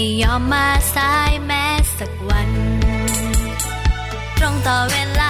ไม่ยอมมาสายแม้สักวัน ตรงต่อเวลา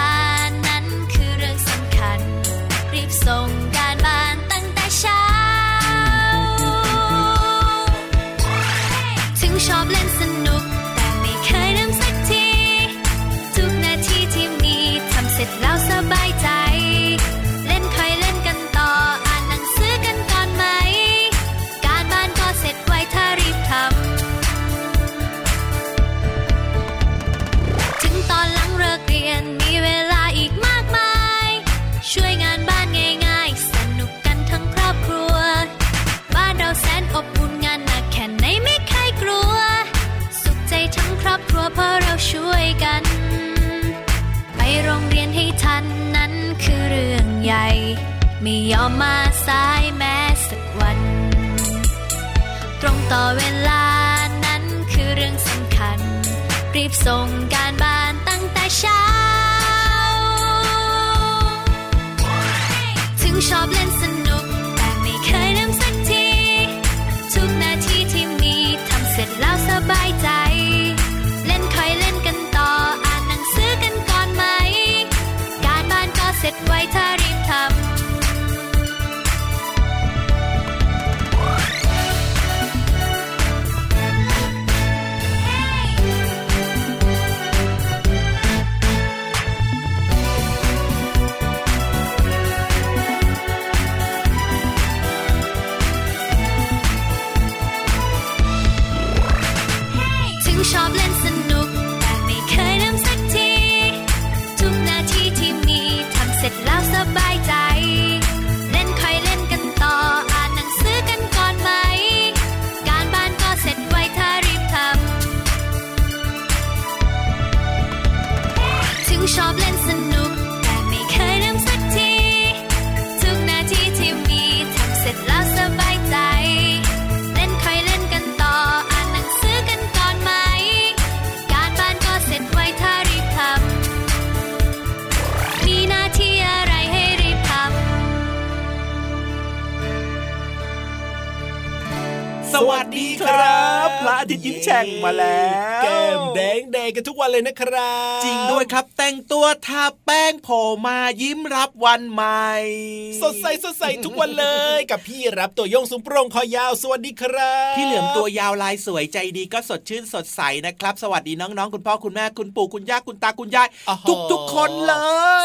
หญ่ ไม่ยอมมาสายแม้สักวัน ตรงต่อเวลานั้นคือเรื่องสำคัญ รีบส่งการบ้านตั้งแต่เช้า ถึงชอบเล่นสนุก แต่ไม่เคยลืมสักที ทุกนาทีที่มีทำเสร็จแล้วสบายใจเสร็จไวถ้า งแดงกันทุกวันเลยนะครับ จริงด้วยครับ แต่งตัวทาแป้งโผมายิ้มรับวันใหม่ สดใสสดใสทุกวันเลย กับพี่รับตัวโยงสูงโปร่งคอยาวสวัสดีครับ พี่เหลือมตัวยาวลายสวยใจดีก็สดชื่นสดใสนะครับ สวัสดีน้องๆ คุณพ่อคุณแม่คุณปู่คุณย่าคุณตาคุณยายทุกทุกคนเล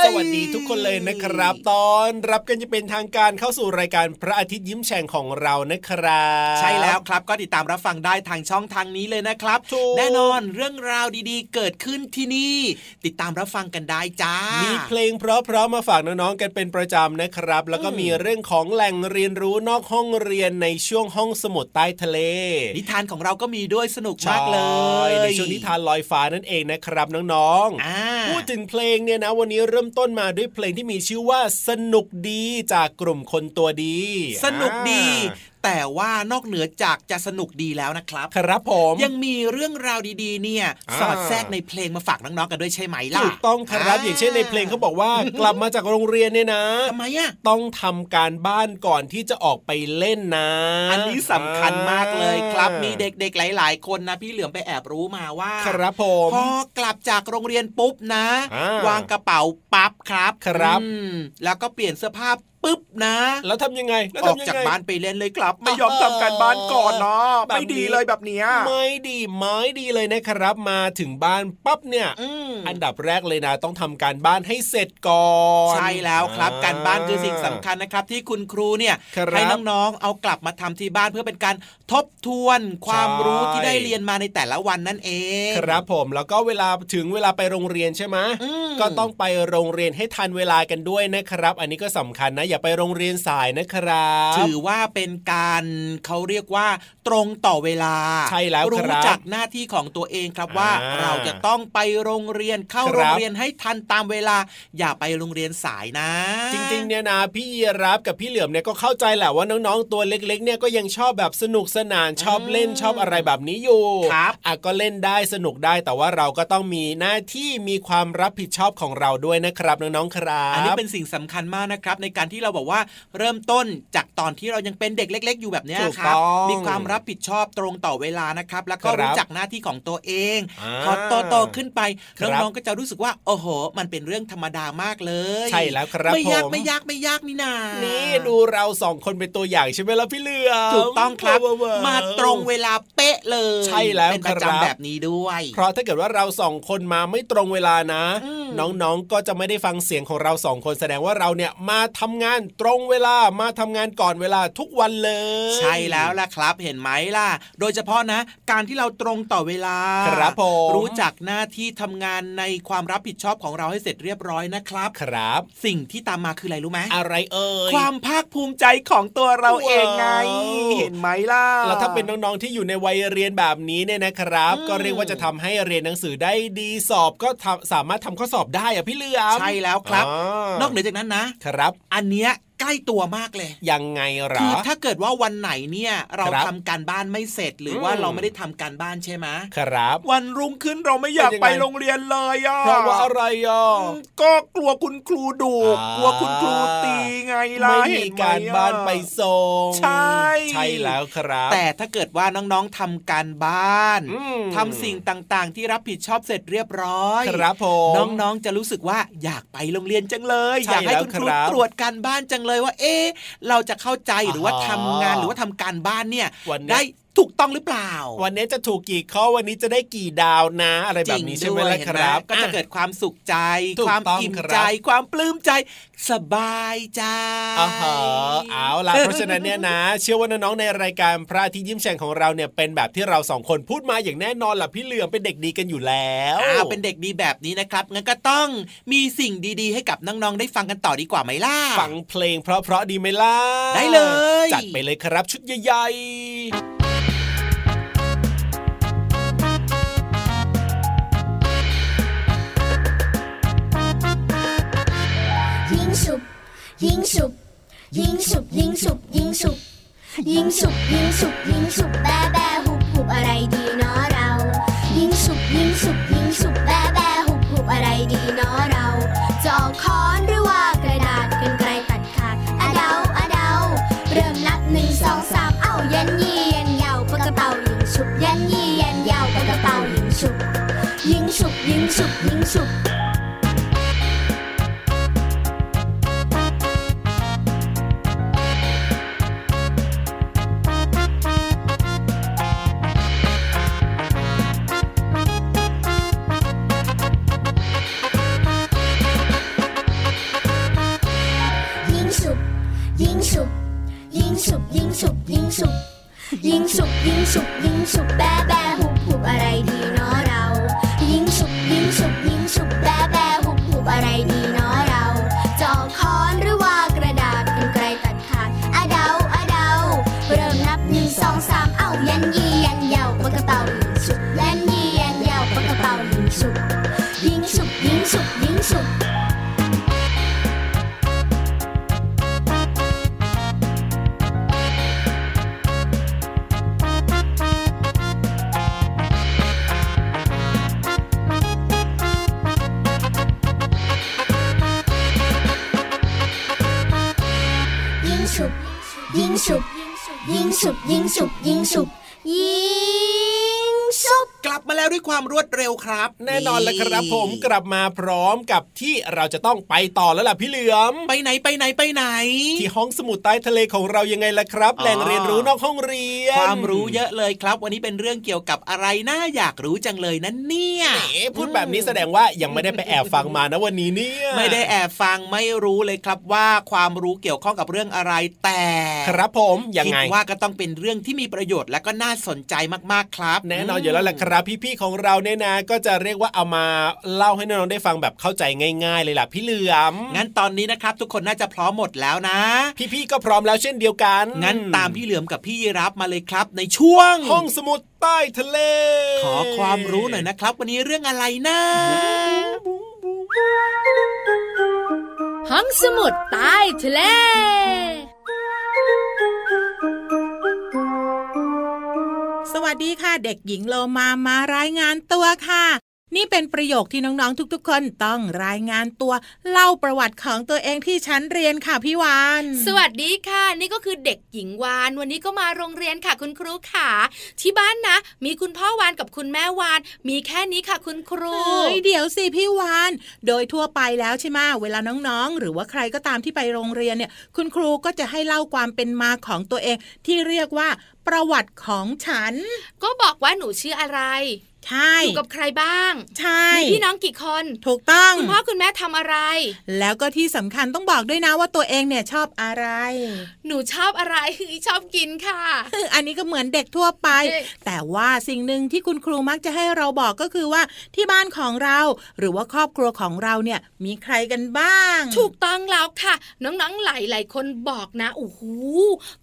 ย สวัสดีทุกคนเลยนะครับ ตอนรับกันจะเป็นทางการเข้าสู่รายการพระอาทิตย์ยิ้มแฉ่งของเรานะครับ ใช่แล้วครับก็ติดตามรับฟังได้ทางช่องทางนี้เลยนะครับแน่นอนเรื่องราวดีๆ เกิดขึ้นที่นี่ ติดตามรับฟังกันได้จ้า มีเพลงเพราะๆมาฝากน้องๆกันเป็นประจำนะครับ แล้วก็มีเรื่องของแหล่งเรียนรู้นอกห้องเรียนในช่วงห้องสมุดใต้ทะเล นิทานของเราก็มีด้วยสนุกมากเลย ในช่วงนิทานลอยฟ้านั่นเองนะครับน้องๆพูดถึงเพลงเนี่ยนะ วันนี้เริ่มต้นมาด้วยเพลงที่มีชื่อว่าสนุกดีจากกลุ่มคนตัวดี สนุกดี แต่ว่านอกเหนือจากจะสนุกดีแล้วนะครับ ครับผมยังมีเรื่องราวดีๆ เนี่ย สอดแทรกในเพลงมาฝากน้องๆกันด้วยใช่ไหมล่ะถูกต้องครับอย่างเช่นในเพลงเขาบอกว่ากลับมาจากโรงเรียนเนี่ยนะทำไมอะต้องทำการบ้านก่อนที่จะออกไปเล่นนะ อันนี้สำคัญมากเลยครับมีเด็กๆหลาย ๆ คนนะพี่เหลือมไปแอบรู้มาว่า ครับผมพอกลับจากโรงเรียนปุ๊บนะ วางกระเป๋าปั๊บครับครับแล้วก็เปลี่ยนเสื้อผ้า ปุ๊บนะ แล้วทำยังไงแล้วออกทำยังจากไงบ้านไปเล่นเลยครับ ไม่ยอมทำการบ้านก่อนเนาะแบบนี้ไม่ดีเลยแบบเนี้ยไม่ดีไม่ดีเลยนะครับ มาถึงบ้านปั๊บเนี่ยอืมอันดับแรกเลยนะ ต้องทำการบ้านให้เสร็จก่อนใช่แล้วครับอ่การบ้านคือสิ่งสำคัญนะครับ ที่คุณครูเนี่ยครับให้น้องๆเอากลับมาทำที่บ้านเพื่อเป็นการทบทวนความรู้ที่ได้เรียนมาในแต่ละวันนั่นเอง ครับผมแล้วก็เวลาถึงเวลาไปโรงเรียนใช่ไหมอืมก็ต้องไปโรงเรียนให้ทันเวลากันด้วยนะครับ อันนี้ก็สำคัญนะอย่าไปโรงเรียนสายนะครับ ถือว่าเป็นการเขาเรียกว่าตรงต่อเวลา ใช่แล้วครับรู้จักหน้าที่ของตัวเองครับว่าอ่าเราจะต้องไปโรงเรียนเข้าครับโรงเรียนให้ทันตามเวลา อย่าไปโรงเรียนสายนะ จริงๆเนี่ยนะพี่ยีรับกับพี่เหลือมเนี่ยก็เข้าใจแหละว่าน้องๆตัวเล็ก ๆ เนี่ยก็ยังชอบแบบสนุกสนานชอบเล่นชอบอะไรแบบนี้อยู่ครับอะก็เล่นได้สนุกได้แต่ว่าเราก็ต้องมีหน้าที่มีความรับผิดชอบของเราด้วยนะครับน้องๆครับ อันนี้เป็นสิ่งสำคัญมากนะครับในการที่เราบอกว่าเริ่มต้นจากตอนที่เรายังเป็นเด็กเล็ก ๆ อยู่แบบเนี้ยถูกครับต้องมีความรับผิดชอบตรงต่อเวลานะครับ แล้วก็ครับรู้จักหน้าที่ของตัวเองอ่าพอโตโตๆขึ้นไปครับน้องๆก็จะรู้สึกว่าโอ้โห มันเป็นเรื่องธรรมดามากเลย ใช่แล้วครับไม่ยากผมไม่ยากไม่ยากนี่นานี่ดูเราสองคนเป็นตัวอย่างใช่ไหมล่ะพี่เหลือมถูกต้องครับว้วๆมาตรงเวลาเป๊ะเลย ใช่แล้วเป็นประครับจำแบบนี้ด้วย เพราะถ้าเกิดว่าเราสองคนมาไม่ตรงเวลานะอืมน้องๆก็จะไม่ได้ฟังเสียงของเราสองคนแสดงว่าเราเนี่ยมาทำงานตรงเวลามาทำงานก่อนเวลาทุกวันเลย ใช่แล้วล่ะครับเห็นไหมล่ะ โดยเฉพาะนะ การที่เราตรงต่อเวลาครับผมรู้จักหน้าที่ทำงานในความรับผิดชอบของเราให้เสร็จเรียบร้อยนะครับครับ สิ่งที่ตามมาคืออะไรรู้ไหมอะไรเอ่ยความภาคภูมิใจของตัวเราเองไงว้าวเห็นไหมล่ะแล้วถ้าเป็นน้องๆที่อยู่ในวัยเรียนแบบนี้เนี่ยนะครับอืมก็เรียกว่าจะทำให้เรียนหนังสือได้ดีสอบก็ทำสามารถทำข้อสอบได้อะพี่เหลือมใช่แล้วครับานอกเหนือจากนั้นนะครับ อันเนี้ย ใกล้ตัวมากเลย ยังไงเหรคืออถ้าเกิดว่าวันไหนเนี่ย เราครับทำการบ้านไม่เสร็จหรือว่าอืมเราไม่ได้ทำการบ้านใช่ไหมครับ วันรุ่งขึ้นเราไม่อยากเป็นยังไงไปโรงเรียนเลยอะเพราะว่าอะไรอะอืมก็กลัวคุณครูดุอ่ากลัวคุณครูตีไงล่ะไม่มีเห็นไหการบ้านไปส่งใช่ ใช่แล้วครับ แต่ถ้าเกิดว่าน้องๆทำการบ้านอืมทำสิ่งต่างๆ ที่รับผิดชอบเสร็จเรียบร้อย ครับผมน้องๆจะรู้สึกว่าอยากไปโรงเรียนจังเลยใช่อยากให้แล้วคุณครูครับตรวจการบ้านจังเลยว่า เอ๊ะเราจะเข้าใจหรือว่าอ๋อทำงานหรือว่าทำการบ้านเนี่ยวันเนี้ยได้ ถูกต้องหรือเปล่า วันนี้จะถูกกี่ข้อวันนี้จะได้กี่ดาวนะ อะไรแบบนี้ใช่ไหมด้วยล่ะเห็นคไหมรับ ก็จะอ่เกิดความสุขใจถูกความต้องอิ่มครับใจ ความปลื้มใจ สบายใจอ่าฮะเอาล่ะเพราะฉะนั้นเนี่ยนะ เชื่อว่าน้องๆในรายการพระอาทิตย์ยิ้มแฉ่งของเราเนี่ยเป็นแบบที่เราสองคนพูดมาอย่างแน่นอนล่ะพี่เหลือมเป็นเด็กดีกันอยู่แล้วอ้าวเป็นเด็กดีแบบนี้นะครับงั้นก็ต้องมีสิ่งดีๆ ให้กับน้องๆได้ฟังกันต่อดีกว่าไหมล่ะฟังเพลงเพราะๆดีไหมล่ะได้เลยจัดไปเลยครับชุดใหญ่ๆ ยิงฉุบยิงฉุบยิงฉุบยิงฉุบยิงฉุบยิงฉุบยิงฉุบแบแบหุบหุบอะไรดีเนาะเรา ยิงฉุบยิงฉุบยิงฉุบแบแบหุบหุบอะไรดีเนาะเราจะเอาค้อนหรือว่ากระดาษกันไกลตัดขาดอะเดาอะเดาเริ่มนับหนึ่งสองสามเอ้ายันยี่ยันยาวปากกระเป๋ายิงฉุบยันยี่ยันยาวปากกระเป๋ายิงฉุบยิงฉุบยิงฉุบยิงฉุบ 英雄英雄英雄拜拜。英雄英雄一 บยิงฉุบยิงฉุบยิงฉุบกลับมาแล้วด้วยความรวดเร็วครับ แน่นอนแล้วครับผมกลับมาพร้อมกับที่เราจะต้องไปต่อแล้วล่ะพี่เหลือม ไปไหนไปไหนไปไหน ที่ห้องสมุดใต้ทะเลของเรายังไงล่ะครับอ๋อแหล่งเรียนรู้นอกห้องเรียน ความรู้เยอะเลยครับ วันนี้เป็นเรื่องเกี่ยวกับอะไรน่าอยากรู้จังเลยนั่นเนี่ยเอ๋พูดแบบนี้แสดงว่ายังไม่ได้ไปแอบฟังมานะวันนี้เนี่ย ไม่ได้แอบฟังไม่รู้เลยครับว่าความรู้เกี่ยวข้องกับเรื่องอะไรแต่ ครับผมยังคิดไงว่าก็ต้องเป็นเรื่องที่มีประโยชน์และก็น่าสนใจมากๆครับ แน่นอนอยู่แล้วแหละครับ พี่ๆของเราเนี่ยนะ ก็จะเรียกว่าเอามาเล่าให้น้องๆได้ฟังแบบเข้าใจง่าย ๆ เลยล่ะพี่เหลือมงั้นตอนนี้นะครับ ทุกคนน่าจะพร้อมหมดแล้วนะ พี่ๆก็พร้อมแล้วเช่นเดียวกัน งั้นตามพี่เหลือมกับพี่ยีรับมาเลยครับ ในช่วง ห้องสมุดใต้ทะเล ขอความรู้หน่อยนะครับ วันนี้เรื่องอะไรนะห้องสมุดใต้ทะเล ดีค่ะ เด็กหญิงโลมามารายงานตัวค่ะ นี่เป็นประโยคที่น้องๆทุกๆ คนต้องรายงานตัว เล่าประวัติของตัวเองที่ชั้นเรียนค่ะพี่วาน สวัสดีค่ะ นี่ก็คือเด็กหญิงวาน วันนี้ก็มาโรงเรียนค่ะคุณครูค่ะ ที่บ้านนะ มีคุณพ่อวานกับคุณแม่วาน มีแค่นี้ค่ะคุณครูเฮ้ยเดี๋ยวสิพี่วาน โดยทั่วไปแล้วใช่ไหมเวลาน้องๆ หรือว่าใครก็ตามที่ไปโรงเรียนเนี่ย คุณครูก็จะให้เล่าความเป็นมาของตัวเองที่เรียกว่า ประวัติของฉัน ก็บอกว่าหนูชื่ออะไร ใช่อยู่กับใครบ้าง ใช่มีพี่น้องกี่คนถูกต้องคุณพ่อคุณแม่ทำอะไร แล้วก็ที่สำคัญต้องบอกด้วยนะว่าตัวเองเนี่ยชอบอะไร หนูชอบอะไรชอบกินค่ะ อันนี้ก็เหมือนเด็กทั่วไปเอ๊ะแต่ว่าสิ่งหนึ่งที่คุณครูมักจะให้เราบอกก็คือว่าที่บ้านของเรา หรือว่าครอบครัวของเราเนี่ยมีใครกันบ้าง ถูกต้องแล้วค่ะ น้องๆหลายๆคนบอกนะโอ้โห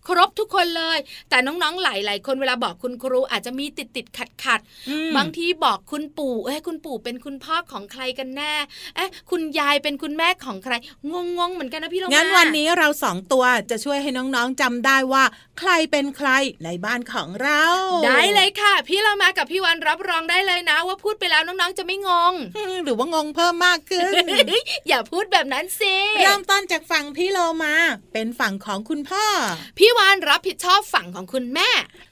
ครบทุกคนเลย แต่น้องๆหลายๆคนเวลาบอกคุณครูอาจจะมีติดติดขัดขัดๆอืมบางทีบอกคุณปู่เอ้ยคุณปู่เป็นคุณพ่อของใครกันแน่เอ๊ะคุณยายเป็นคุณแม่ของใครงงงๆเหมือนกันนะพี่โลมางั้นวันนี้เราสองตัวจะช่วยให้น้องๆจำได้ว่า ใครเป็นใครในบ้านของเรา ได้เลยค่ะ พี่เรามากับพี่วันรับรองได้เลยนะ ว่าพูดไปแล้วน้องๆจะไม่งงอืมหรือว่างงเพิ่มมากขึ้น อย่าพูดแบบนั้นสิเริ่มต้นจากฝั่งพี่โลมา เป็นฝั่งของคุณพ่อ พี่วานรับผิดชอบฝั่งของคุณแม่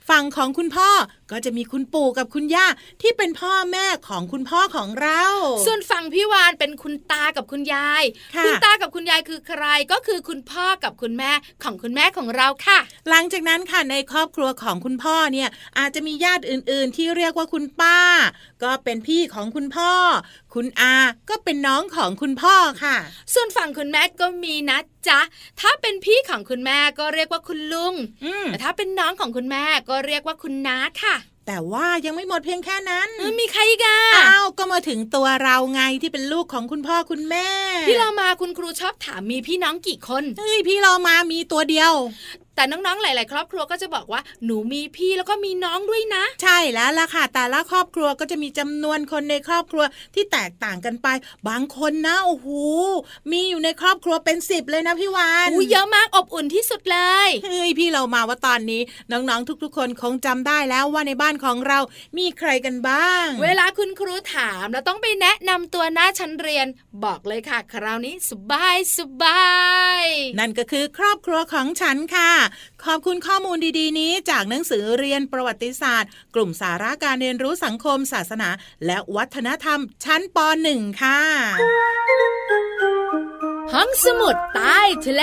ฝั่งของคุณพ่อก็จะมีคุณปู่กับคุณย่าที่เป็นพ่อแม่ของคุณพ่อของเรา ส่วนฝั่งพี่วานเป็นคุณตากับคุณยายค่ะณตากับคุณยายคือใครก็คือคุณพ่อกับคุณแม่ของคุณแม่ของเราค่ะ หลังจากนั้นค่ะในครอบครัวของคุณพ่อเนี่ยอาจจะมีญาติอื่น ๆ ที่เรียกว่าคุณป้า ก็เป็นพี่ของคุณพ่อ คุณอาก็เป็นน้องของคุณพ่อค่ะ ส่วนฝั่งคุณแม่ก็มีนะ จ๊ะ ถ้าเป็นพี่ของคุณแม่ก็เรียกว่าคุณลุงอืมแต่ถ้าเป็นน้องของคุณแม่ก็เรียกว่าคุณน้าค่ะแต่ว่ายังไม่หมดเพียงแค่นั้นเออมีใครอีกันอ้าวก็มาถึงตัวเราไงที่เป็นลูกของคุณพ่อคุณแม่ พี่เรามาคุณครูชอบถามมีพี่น้องกี่คนเฮ้ยพี่เรามามีตัวเดียว แต่น้องๆ หลาย ๆ ครอบครัวก็จะบอกว่าหนูมีพี่แล้วก็มีน้องด้วยนะ ใช่แล้วล่ะค่ะ แต่ละครอบครัวก็จะมีจำนวนคนในครอบครัวที่แตกต่างกันไป บางคนนะโอ้โหมีอยู่ในครอบครัวเป็นสิบเลยนะพี่วานอู้เยอะมากอบอุ่นที่สุดเลยเฮ้ยพี่เรามาว่าตอนนี้น้องๆ ทุกๆ คนคงจำได้แล้วว่าในบ้านของเรามีใครกันบ้าง เวลาคุณครูถามเราต้องไปแนะนำตัวหน้าชั้นเรียน บอกเลยค่ะ คราวนี้สบายสบายนั่นก็คือครอบครัวของฉันค่ะขอบคุณข้อมูลดีๆ นี้จากหนังสือเรียนประวัติศาสตร์ กลุ่มสาระการเรียนรู้สังคม ศาสนา และวัฒนธรรมชั้นป .1 ค่ะ ห้องสมุดใต้ทะเล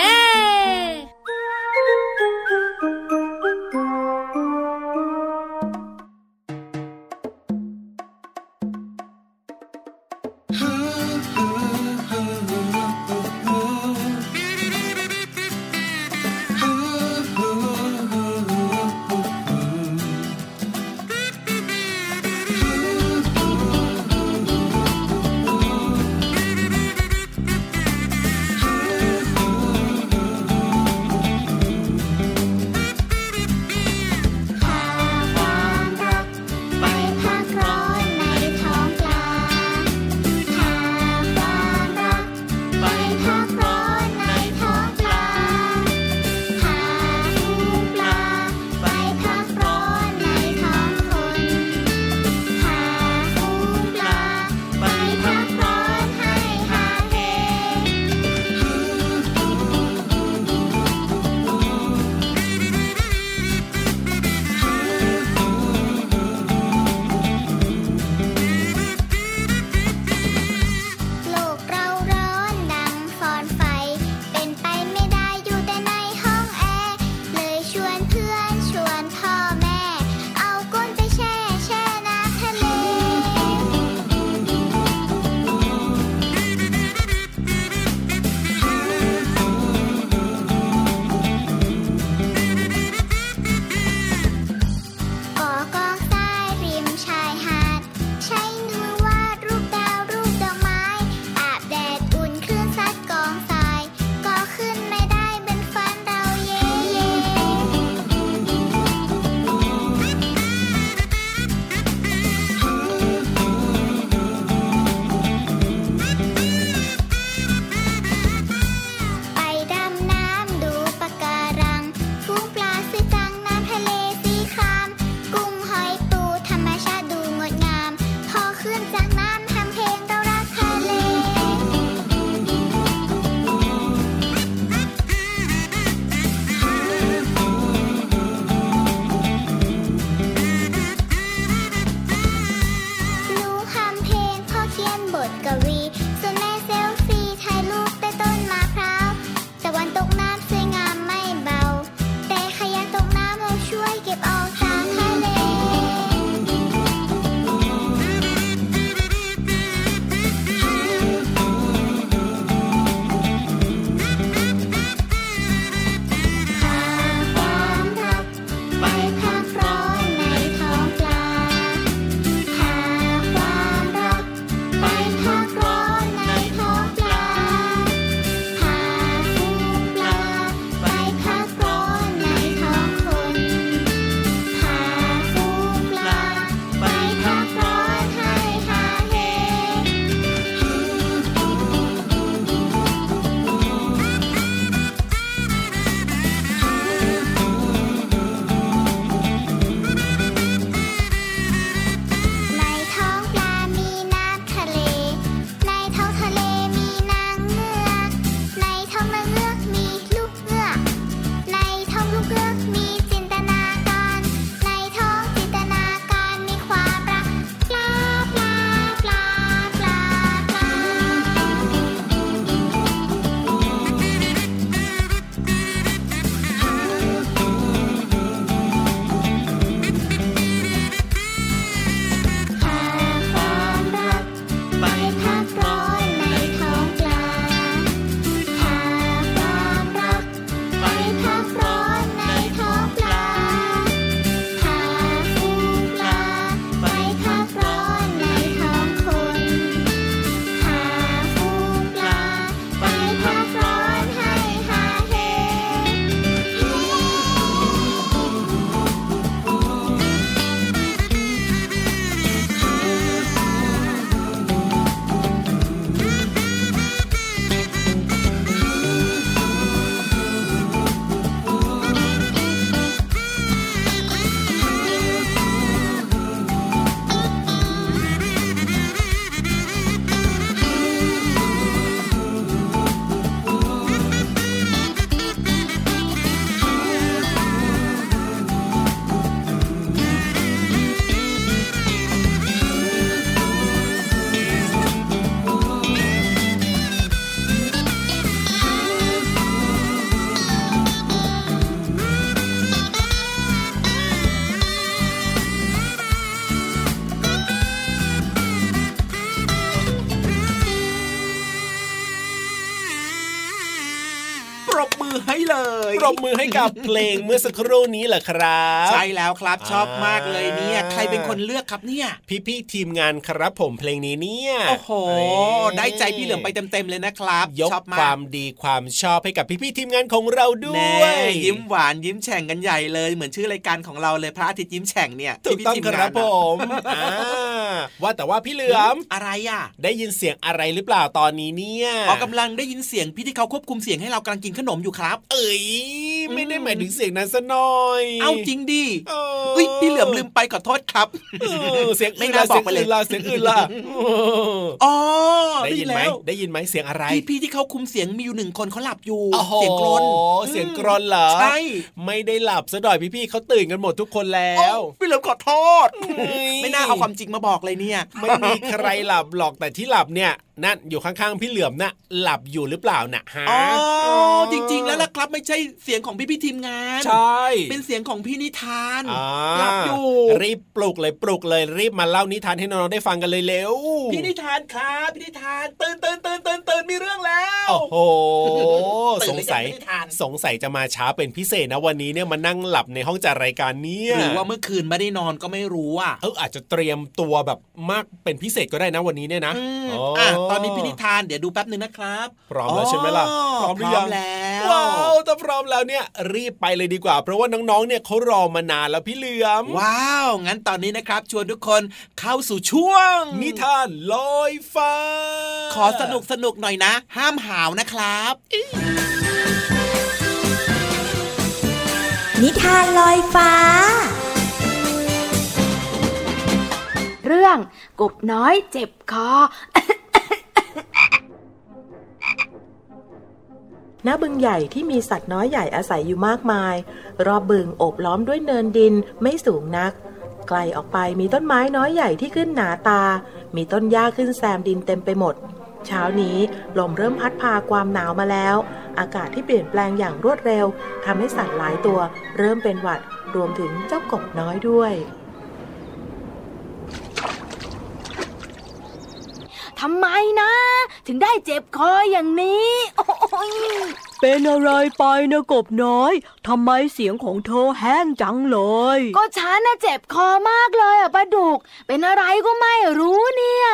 บมือให้กับเพลงเมื่อสักครู่นี้แหละครับ ใช่แล้วครับชอบอ่ามมากเลยเนี่ย ใครเป็นคนเลือกครับเนี่ย พี่ๆทีมงานครับผมเพลงนี้เนี่ยโอ้โห ได้ใจพี่เหลือมไปเต็มๆเลยนะครับ ยกชอบมากความดีความชอบให้กับพี่ๆทีมงานของเราด้แน่วยยิ้มหวานยิ้มแฉ่งกันใหญ่เลย เหมือนชื่อรายการของเราเลยพระอาทิตย์ยิ้มแฉ่งเนี่ยถูกต้องพี่ๆคทีงานรับผอะมอ่าว่าแต่ว่าพี่เหลือมอะไรอะ ได้ยินเสียงอะไรหรือเปล่าตอนนี้เนี่ยออกกำลังได้ยินเสียงพี่ที่เขาควบคุมเสียงให้เรากำลังกินขนมอยู่ครับ เอ้ย ไม่ได้หมายถึงเสียงนั้นซะหน่อย เอาจริงดิเอเอ้ยพี่เหลือมลืมไปขอโทษครับเออเสียงไม่อื่นน่าล่ะบอเสีกยงไปเลยอื่นล่ะเสียงอื่นล่ะเอออ๋อได้ยินไหมแล้วได้ยินไหมเสียงอะไรพี่พี่ที่เขาคุมเสียงมีอยู่หนึ่งคนเขาหลับอยู่โอ้โหเสียงกรนเสียงกรนเหรอใช่ไม่ได้หลับซะหน่อยพี่ๆเขาตื่นกันหมดทุกคนแล้วโอ้พี่เหลือมขอโทษเฮ้ยไม่น่าเอาความจริงมาบอกเลยเนี่ยไม่มีใครหลับหรอกแต่ที่หลับเนี่ยนั่นอยู่ข้างๆพี่เหลือมน่ะหลับอยู่หรือเปล่าน่ะฮะอ๋อจริง ๆ แล้วล่ะครับไม่ใช่เสียงของพี่พี่ๆทีมงาน ใช่ เป็นเสียงของพี่นิทานอ่าหลับอยู่รีบปลุกเลยปลุกเลยรีบมาเล่านิทานให้น้องๆได้ฟังกันเลยเร็ว พี่นิทานครับพี่นิทานตื่นตื่นตื่นตื่นตื่นมีเรื่องแล้ว โอ้โหตื่สนงหรือยังสัยพี่นิทานสงสัยจะมาช้าเป็นพิเศษนะวันนี้เนี่ยมานั่งหลับในห้องจัดรายการเนี่ยหรือว่าเมื่อคืนไม่ได้นอนก็ไม่รู้อะเอออาจจะเตรียมตัวแบบมากเป็นพิเศษก็ได้นะวันนี้เนี่ยนะอืมอ๋อออะตอนนี้พี่นิทานเดี๋ยวดูแป๊บหนึ่งนะครับ พร้อมแล้วใช่ไหมล่ะพร้อมหรือยังแล้ว ว้าวถ้าพร้อมแล้วเนี่ยรีบไปเลยดีกว่า เพราะว่าน้องๆเนี่ยเขารอมานานแล้วพี่เหลือม ว้าว งั้นตอนนี้นะครับ ชวนทุกคนเข้าสู่ช่วง นิทานลอยฟ้า ขอสนุกสนุกหน่อยนะ ห้ามหาวนะครับ นิทานลอยฟ้า เรื่องกบน้อยเจ็บคอ ณบึงใหญ่ที่มีสัตว์น้อยใหญ่อาศัยอยู่มากมาย รอบบึงโอบล้อมด้วยเนินดินไม่สูงนัก ไกลออกไปมีต้นไม้น้อยใหญ่ที่ขึ้นหนาตา มีต้นหญ้าขึ้นแซมดินเต็มไปหมด เช้านี้ลมเริ่มพัดพาความหนาวมาแล้ว อากาศที่เปลี่ยนแปลงอย่างรวดเร็วทำให้สัตว์หลายตัว เริ่มเป็นหวัดรวมถึงเจ้ากบน้อยด้วย ทำไม นะ ถึงได้เจ็บคออย่างนี้ โอ้ยเป็นอะไรไปนะกบน้อยทำไมเสียงของเธอแห้งจังเลย ก็ฉันน่ะเจ็บคอมากเลยอะปลาดุก เป็นอะไรก็ไม่รู้เนี่ย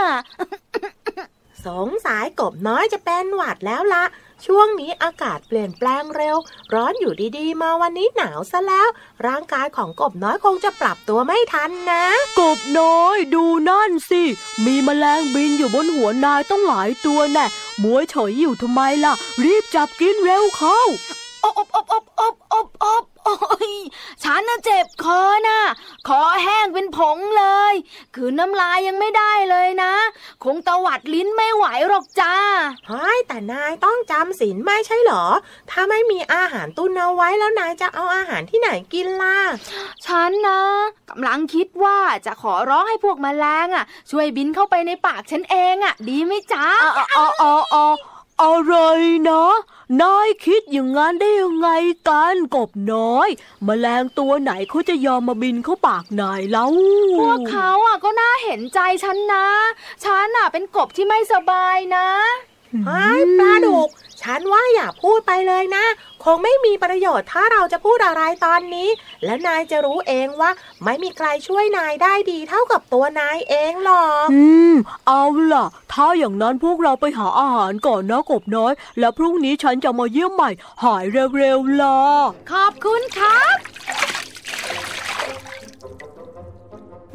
สงสัยกบน้อยจะเป็นหวัดแล้วละ ช่วงนี้อากาศเปลี่ยนแปลงเร็ว ร้อนอยู่ดีๆ มาวันนี้หนาวซะแล้ว ร่างกายของกบน้อยคงจะปรับตัวไม่ทันนะ กบน้อยดูนั่นสิ มีแมลงบินอยู่บนหัวนายต้องหลายตัวแน่มัวเฉยอยู่ทำไมล่ะ รีบจับกินเร็วเข้าอบอบอบอบอบอบอบโอ้ยฉันน่ะเจ็บคอน่ะ คอแห้งเป็นผงเลย คือน้ำลายยังไม่ได้เลยนะ คงตวัดลิ้นไม่ไหวหรอกจ้าเฮ้ยแต่นายต้องจำศีลไม่ใช่เหรอ ถ้าไม่มีอาหารตุนเอาไว้แล้วนายจะเอาอาหารที่ไหนกินล่ะ ฉันนะกำลังคิดว่าจะขอร้องให้พวกแมลงอะ ช่วยบินเข้าไปในปากฉันเองอะ ดีไหมจ๊ะอ๋ออ๋ออ๋อ อะไรนะ นายคิดอย่างนั้นได้ยังไงกันกบน้อยแมลงตัวไหนเขาจะยอมมาบินเข้าปากนายแล้วพวกเขาอะก็น่าเห็นใจฉันนะ ฉันอะเป็นกบที่ไม่สบายนะเฮ้ยปลาดุก ฉันว่าอย่าพูดไปเลยนะ คงไม่มีประโยชน์ถ้าเราจะพูดอะไรตอนนี้ และนายจะรู้เองว่า ไม่มีใครช่วยนายได้ดีเท่ากับตัวนายเองหรอก อืม เอาล่ะ ถ้าอย่างนั้นพวกเราไปหาอาหารก่อนนะกบน้อย แล้วพรุ่งนี้ฉันจะมาเยี่ยมใหม่ หายเร็วๆล่ะ ขอบคุณครับ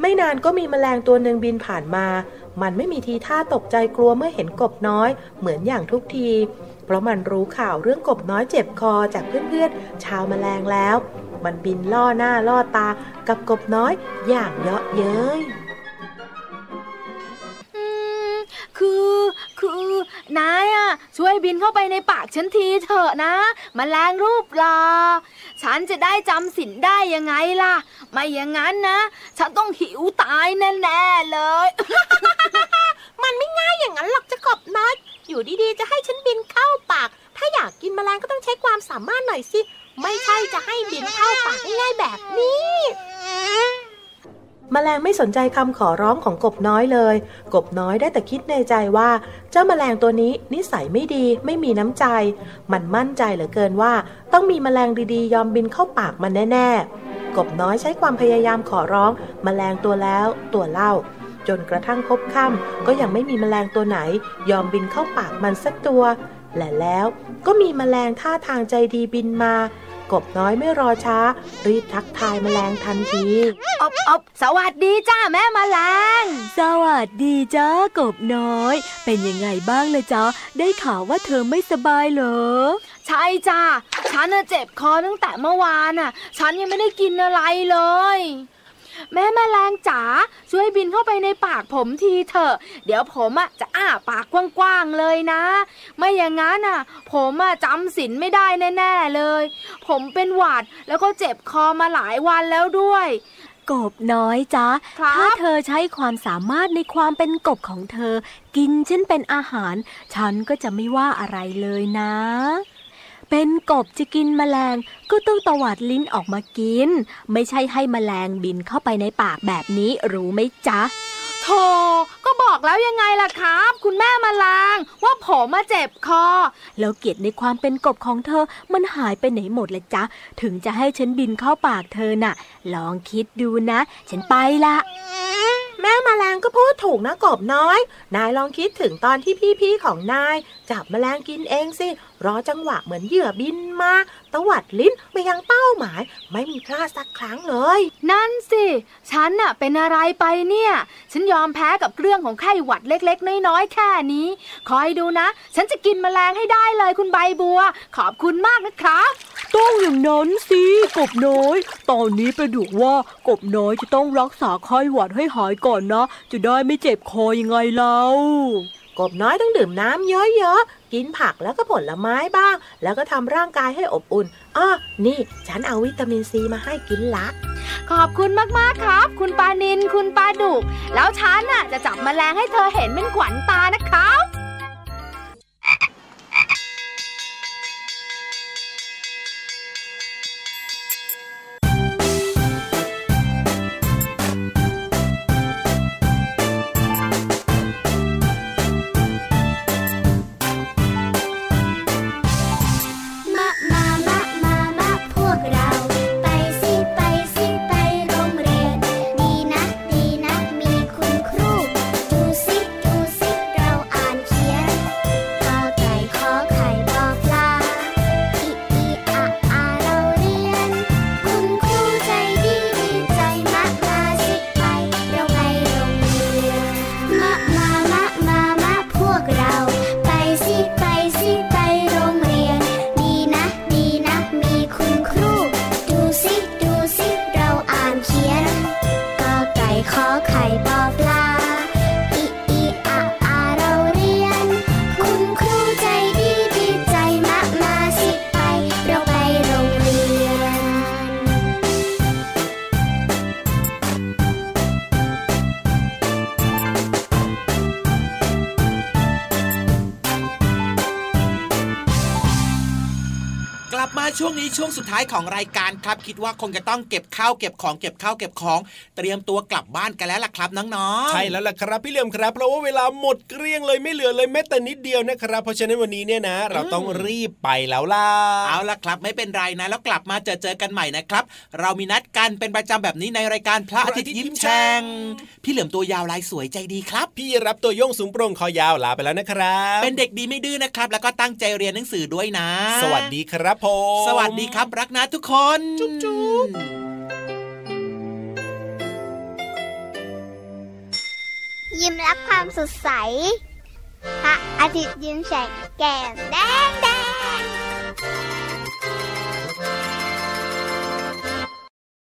ไม่นานก็มีแมลงตัวหนึ่งบินผ่านมา มันไม่มีทีท่าตกใจกลัวเมื่อเห็นกบน้อย เหมือนอย่างทุกที เพราะมันรู้ข่าวเรื่องกบน้อยเจ็บคอจากเพื่อนๆชาวแมลงแล้ว มันบินล่อหน้าล่อตากับกบน้อยอย่างเยาะเย้ยอืมคือคือนายอะช่วยบินเข้าไปในปากฉันทีเถอะนะมแมลงรูปหลอฉันจะได้จำสินได้ยังไงล่ะ ไม่อย่างนั้นนะ ฉันต้องหิวตายแน่ๆเลย มันไม่ง่ายอย่างนั้นหรอกจะกบน้อย อยู่ดีๆ จะให้ฉันบินเข้าปาก ถ้าอยากกินแมลงก็ต้องใช้ความสามารถหน่อยสิ ไม่ใช่จะให้บินเข้าปากง่ายๆแบบนี้แมลงไม่สนใจคำขอร้องของกบน้อยเลย กบน้อยได้แต่คิดในใจว่า เจ้าแมลงตัวนี้นิสัยไม่ดีไม่มีน้ำใจ มันมั่นใจเหลือเกินว่า ต้องมีแมลงดีๆ ยอมบินเข้าปากมันแน่ ๆ กบน้อยใช้ความพยายามขอร้องแมลงตัวแล้วตัวเล่า จนกระทั่งพบค่ำก็ยังไม่มีแมลงตัวไหน ยอมบินเข้าปากมันสักตัว และแล้วก็มีแมลงท่าทางใจดีบินมา กบน้อยไม่รอช้า รีบทักทายแมลงทันทีอบอบสวัสดีจ้าแม่แมลง สวัสดีจ้ากบน้อย เป็นยังไงบ้างเลยจ๊ะได้ข่าวว่าเธอไม่สบายเหรอใช่จ้าฉันน่ะเจ็บคอตั้งแต่เมื่อวานน่ะ ฉันยังไม่ได้กินอะไรเลย แม่แมลงจ๋าช่วยบินเข้าไปในปากผมทีเถอะ เดี๋ยวผมอะจะอ้าปากกว้างๆเลยนะ ไม่อย่างนั้นอะ ผมอะจำศีลไม่ได้แน่ๆเลย ผมเป็นหวัดแล้วก็เจ็บคอมาหลายวันแล้วด้วยกบน้อยจ๊ะครับถ้าเธอใช้ความสามารถในความเป็นกบของเธอ กินฉันเป็นอาหาร ฉันก็จะไม่ว่าอะไรเลยนะ เป็นกบจะกินแมลงก็ต้องตวัดลิ้นออกมากิน ไม่ใช่ให้แมลงบินเข้าไปในปากแบบนี้รู้ไหมจ๊ะโธ่ ก็บอกแล้วยังไงล่ะครับ คุณแม่แมาลาง ว่าผมมาเจ็บคอ แล้วเกียรติในความเป็นกบของเธอ มันหายไปไหนหมดละจ๊ะ ถึงจะให้ฉันบินเข้าปากเธอน่ะ ลองคิดดูนะ ฉันไปละแม่แมลงก็พูดถูกนะกบน้อย นายลองคิดถึงตอนที่พี่ๆของนาย จับแมลงกินเองสิ รอจังหวะเหมือนเหยื่อบินมาตวัดลิ้นไปยังเป้าหมาย ไม่มีพลาดสักครั้งเลย นั่นสิ ฉันน่ะเป็นอะไรไปเนี่ย ฉันยอมแพ้กับเรื่องของไข้หวัดเล็ก ๆ น้อยๆแค่นี้ คอยดูนะ ฉันจะกินแมลงให้ได้เลยคุณใบบัว ขอบคุณมากนะครับต้องอย่างนั้นสิกบน้อย ตอนนี้ประดุกว่ากบน้อยจะต้องรักษาไข้หวัดให้หายก่อนนะ จะได้ไม่เจ็บคอยังไงเล่า กบน้อยต้องดื่มน้ำเยอะๆ กินผักแล้วก็ผลไม้บ้าง แล้วก็ทำร่างกายให้อบอุ่นอ้อนี่ ฉันเอาวิตามินซีมาให้กินละขอบคุณมากๆครับ คุณปานิน คุณปาดุก แล้วฉันน่ะจะจับแมลงให้เธอเห็นเป็นขวัญตานะครับ ช่วงนี้ช่วงสุดท้ายของรายการครับ คิดว่าคงจะต้องเก็บข้าวเก็บของเก็บข้าวเก็บของ เตรียมตัวกลับบ้านกันแล้วล่ะครับน้องๆใช่แล้วล่ะครับพี่เหลี่ยมครับเพราะว่าเวลาหมดเกลี้ยงเลยไม่เหลือเลยแม้แต่นิดเดียวนะครับ เพราะฉะนั้นวันนี้เนี่ยนะ เราต้องรีบไปแล้วล่ะเอาล่ะครับ ไม่เป็นไรนะ แล้วกลับมาเจอเจอกันใหม่นะครับ เรามีนัดกันเป็นประจำแบบนี้ในรายการพระอาทิตย์ยิ้มแฉ่งพี่เหลือมตัวยาวลายสวยใจดีครับ พี่รับตัวโยงสูงโปร่งคอยาวลาไปแล้วนะครับ เป็นเด็กดีไม่ดื้อนะครับ แล้วก็ตั้งใจเรียนหนังสือด้วยนะ สวัสดีครับผมสวัสดีครับ รักนะทุกคน จุ๊บจุ๊บยิ้มรับความสดใส พระอาทิตย์ยิ้มแฉกแก้มแดงแดง